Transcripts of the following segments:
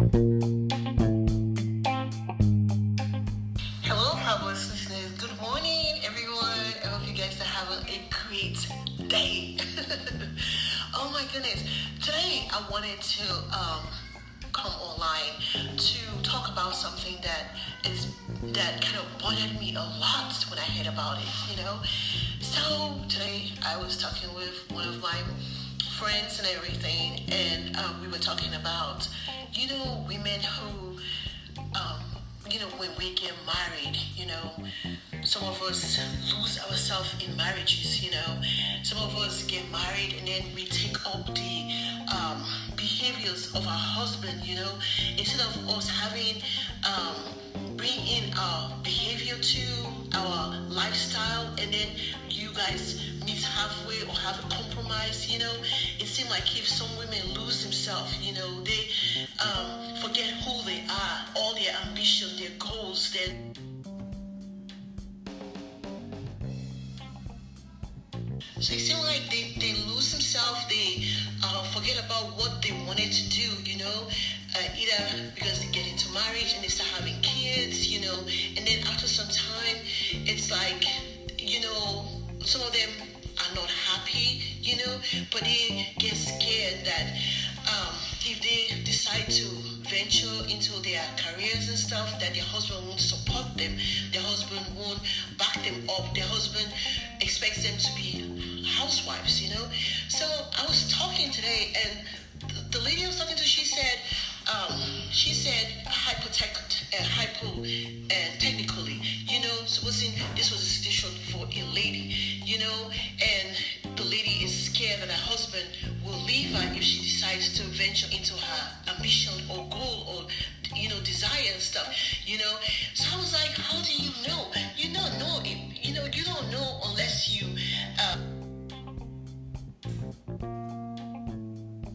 Hello, fabulous listeners. Good morning, everyone. I hope you guys are having a great day. oh my goodness. Today, I wanted to um, come online to talk about something that is that kind of bothered me a lot when I heard about it. You know. So today, I was talking with one of my friends and everything, and um, we were talking about, you know, women who. Um, you know, when we get married, you know, some of us lose ourselves in marriages, you know. Some of us get married and then we take up the um, behaviors of our husband, you know, instead of us having, um, bring in our behavior to our lifestyle and then you guys meet halfway or have a compromise, you know. It seems like if some women lose themselves, you know, they um, forget who they are, all their ambition, their goals, their So it seems like they, they lose themselves, they uh, forget about what they wanted to do, you know, uh, either because they get into marriage and they start having kids, you know, and then after some time, it's like, you know, some of them are not happy, you know, but they get scared that um, if they decide to venture into their careers and stuff, that their husband won't support them, their husband won't back them up, their husband expects them to be housewives, you know. So I was talking today, and the, lady I was talking to, she said, um, she said hypotech, uh, hypo, uh, scared that her husband will leave her if she decides to venture into her ambition or goal or you know desire and stuff you know? So i was like how do you know? You don't know it you know you don't know unless you uh,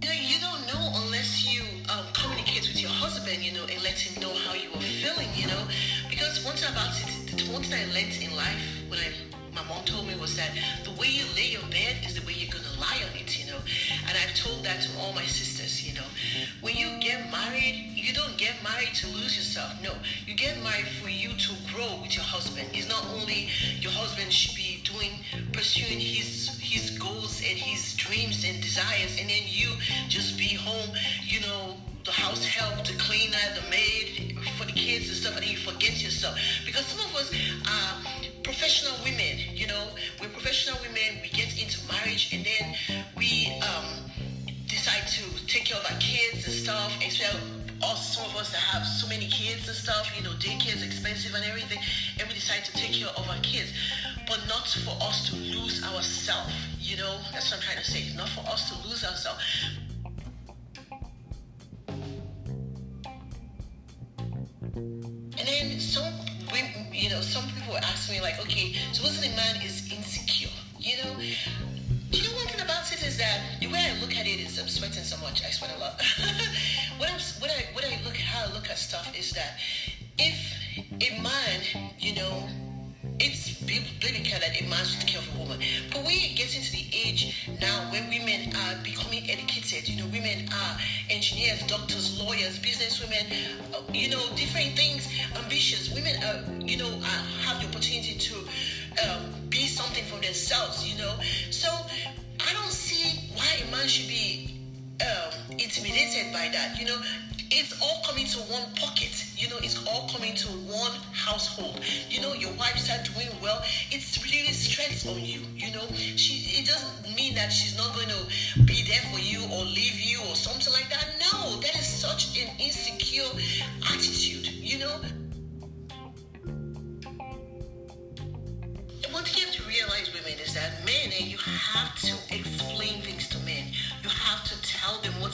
you know you don't know unless you um, communicate with your husband you know and let him know how you are feeling you know? Because one thing about it the one thing i learned in life when i my mom told me was that the way you lay your bed is the way you're that to all my sisters, you know. When you get married, you don't get married to lose yourself. No, you get married for you to grow with your husband. It's not only your husband should be doing pursuing his his goals and his dreams and desires, and then you just be home, you know, the house help, the cleaner, the maid for the kids and stuff, and you forget yourself. Because some of us are professional women, you know, we're professional women, we get into marriage and then to take care of our kids and stuff, and especially us, some of us that have so many kids and stuff, you know, daycare is expensive and everything, and we decide to take care of our kids, but not for us to lose ourselves, you know, that's what I'm trying to say, not for us to lose ourselves. And then some women, you know, some people ask me like, okay, suppose a man is insecure, you know is that the way I look at it is I'm sweating so much, I sweat a lot. what, I'm when I what I look how I look at stuff is that if a man, you know, it's care that a man should care of a woman. But when it gets into the age now where women are becoming educated, you know, women are engineers, doctors, lawyers, businesswomen, uh, you know, different things, ambitious. Women are, you know, are, have the opportunity to um, be something for themselves, you know. So a man should be um, intimidated by that, you know it's all coming to one pocket. You know, it's all coming to one household. You know, your wife start doing well. It's really stress on you. You know, she it doesn't mean that she's not going to be there for you or leave you or something like that. No, that is such an insecure attitude. You know. And one thing you have to realize, women, is that men, eh, you have to explain things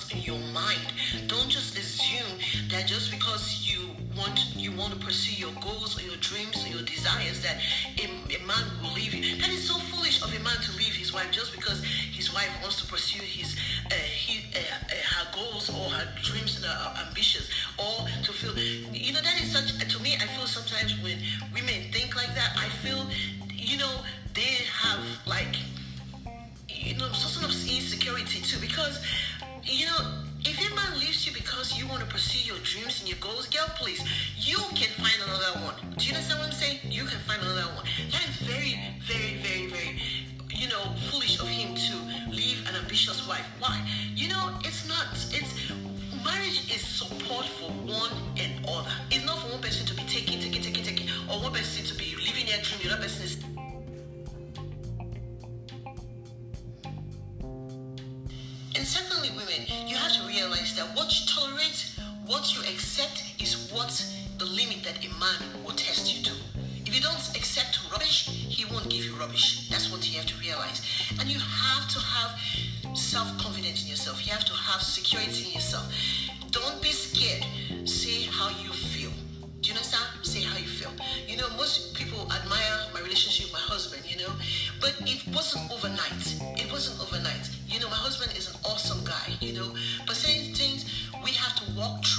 in your mind. Don't just assume that just because you want you want to pursue your goals or your dreams or your desires that a, a man will leave you. That is so foolish of a man to leave his wife just because his wife wants to pursue his uh, uh, uh, her goals or her dreams and her ambitions or to feel you know that is such to me I feel sometimes when women think like that I feel you know they have like you know some sort of insecurity too because your dreams and your goals, girl, please, you can find another one. Do you understand what I'm saying? You can find another one. That is very, very, very, very, you know, foolish of him to leave an ambitious wife. Why? You know, it's not. It's marriage is support for one and other. It's not for one person to be taking, taking, taking, taking, or one person to be living their dream, the other person is And secondly, women, you have to realize that what you tolerate, what you accept, is what the limit that a man will test you to. If you don't accept rubbish, he won't give you rubbish. That's what you have to realize. And you have to have self confidence in yourself. You have to have security in yourself. Don't be scared. Say how you feel. Do you understand? Say how you feel. You know, most people admire my relationship with my husband, you know, but it wasn't overnight. It wasn't overnight. You know, my husband is an awesome guy, you know, but certain things we have to walk through.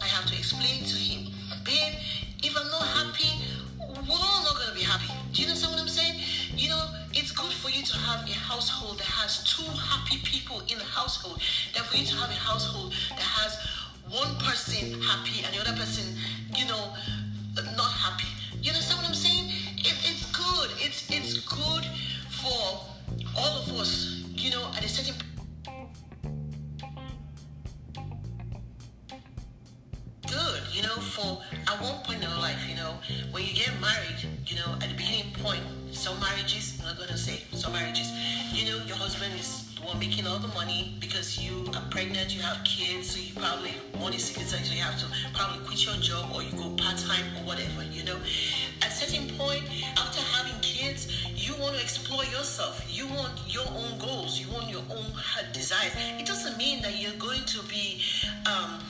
I have to explain to him, babe, if I'm not happy, we're all not gonna be happy. Do you understand what I'm saying? You know, it's good for you to have a household that has two happy people in the household. That for you to have a household that has one person happy and the other person, you know, not happy. You know, for at one point in our life, you know, when you get married, you know, at the beginning point, some marriages, I'm not gonna say some marriages, you know, your husband is the one making all the money because you are pregnant, you have kids, so you probably money sickness, so you have to probably quit your job or you go part-time or whatever, you know. At a certain point, after having kids, you want to explore yourself. You want your own goals. You want your own desires. It doesn't mean that you're going to be um,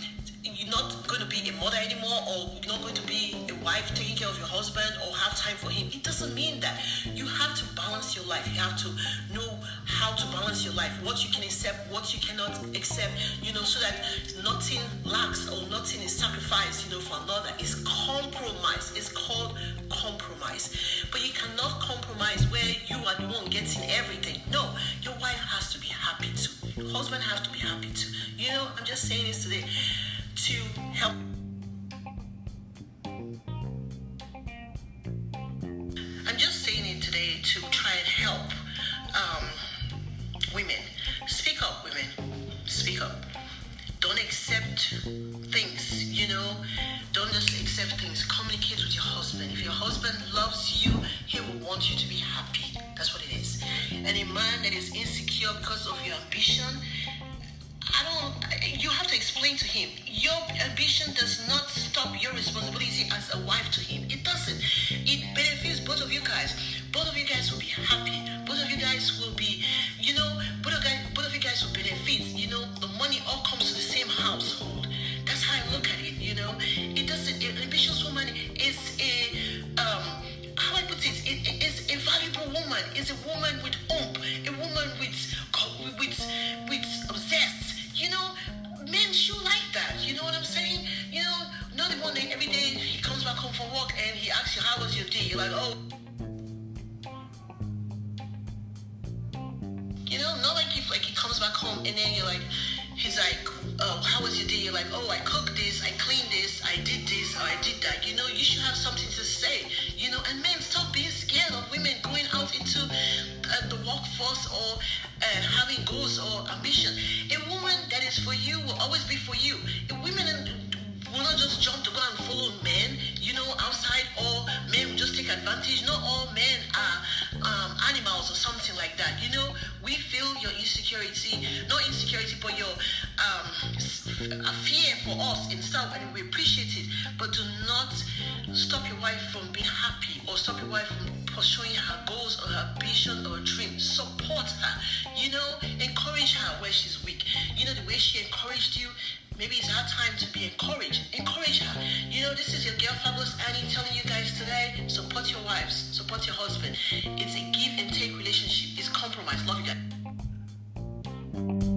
mother anymore or you're not going to be a wife taking care of your husband or have time for him. It doesn't mean that. You have to balance your life. You have to know how to balance your life, what you can accept, what you cannot accept, you know, so that nothing lacks or nothing is sacrificed, you know, for another. It's compromise. It's called compromise. But you cannot compromise where you are the one getting everything. No, your wife has to be happy too. Your husband has to be happy too. You know, I'm just saying this today to help. Um, women. Speak up, women. Speak up. Don't accept things, you know. Don't just accept things. Communicate with your husband. If your husband loves you, he will want you to be happy. That's what it is. And a man that is insecure because of your ambition, I don't. You have to explain to him. Your ambition does not stop your responsibility as a wife to him. It doesn't. It benefits both of you guys. Both of you guys will be happy. Guys will be, you know, both of guys, both of you guys will benefit. You know, the money all comes to the same household. That's how I look at it. You know, it doesn't. An ambitious woman is a um. How I put it, it, it is a valuable woman. Is a woman with ump, a woman with with with zest. You know, men should like that. You know what I'm saying? You know, not the one that every day he comes back home from work and he asks you, how was your day? You're like, oh. Back home and then you're like, he's like, oh, how was your day? You're like, oh, I cooked this, I cleaned this, I did this, or I did that. You know, you should have something to say. You know, and men stop being scared of women going out into uh, the workforce or uh, having goals or ambition. A woman that is for you will always be for you. A women will not just jump to go and follow men, you know, outside, or men will just take advantage. Not or something like that. You know, we feel your insecurity, not insecurity, but your um, fear for us stuff, and we appreciate it. But do not stop your wife from being happy or stop your wife from pursuing her goals or her vision or dream. Support her. You know, encourage her where she's weak. You know, the way she encouraged you, maybe it's our time to be encouraged. Encourage her. You know, this is your girl Fabulous Annie telling you guys today, support your wives, support your husband. It's a give and take relationship. It's compromise. Love you guys.